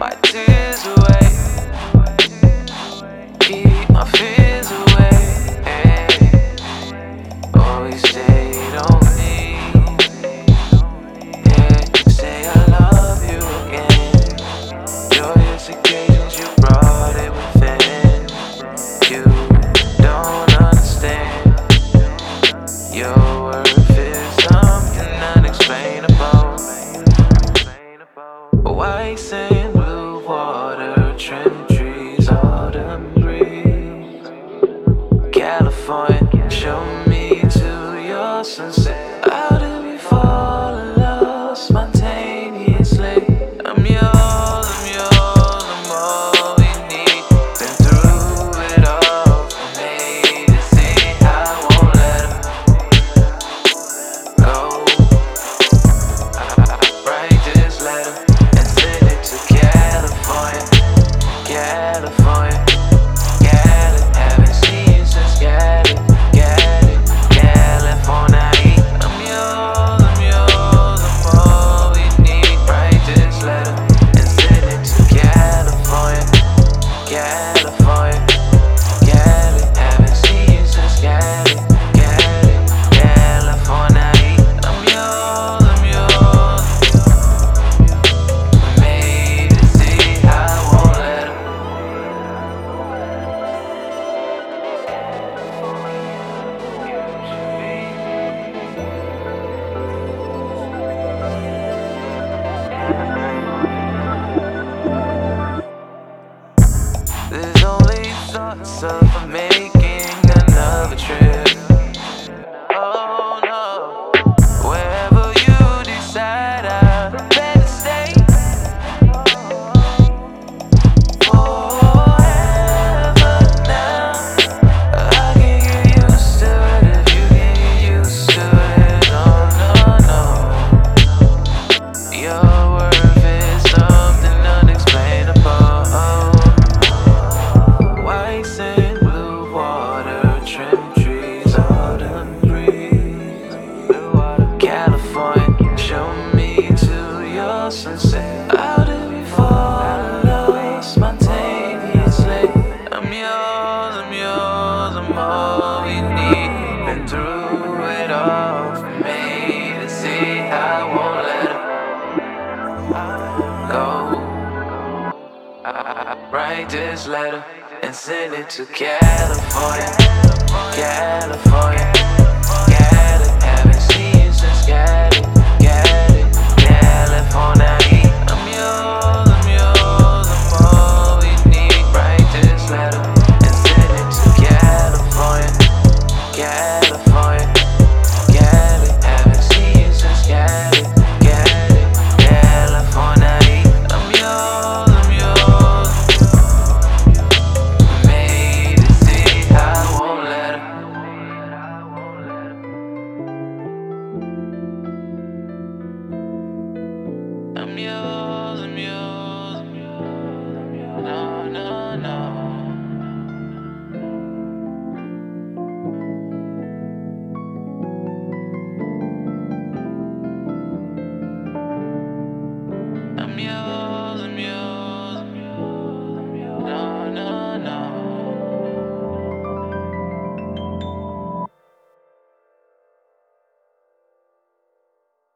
my tears away. Keep my fears. of making another trip. this letter and send it to California, California, California. Haven't seen since California.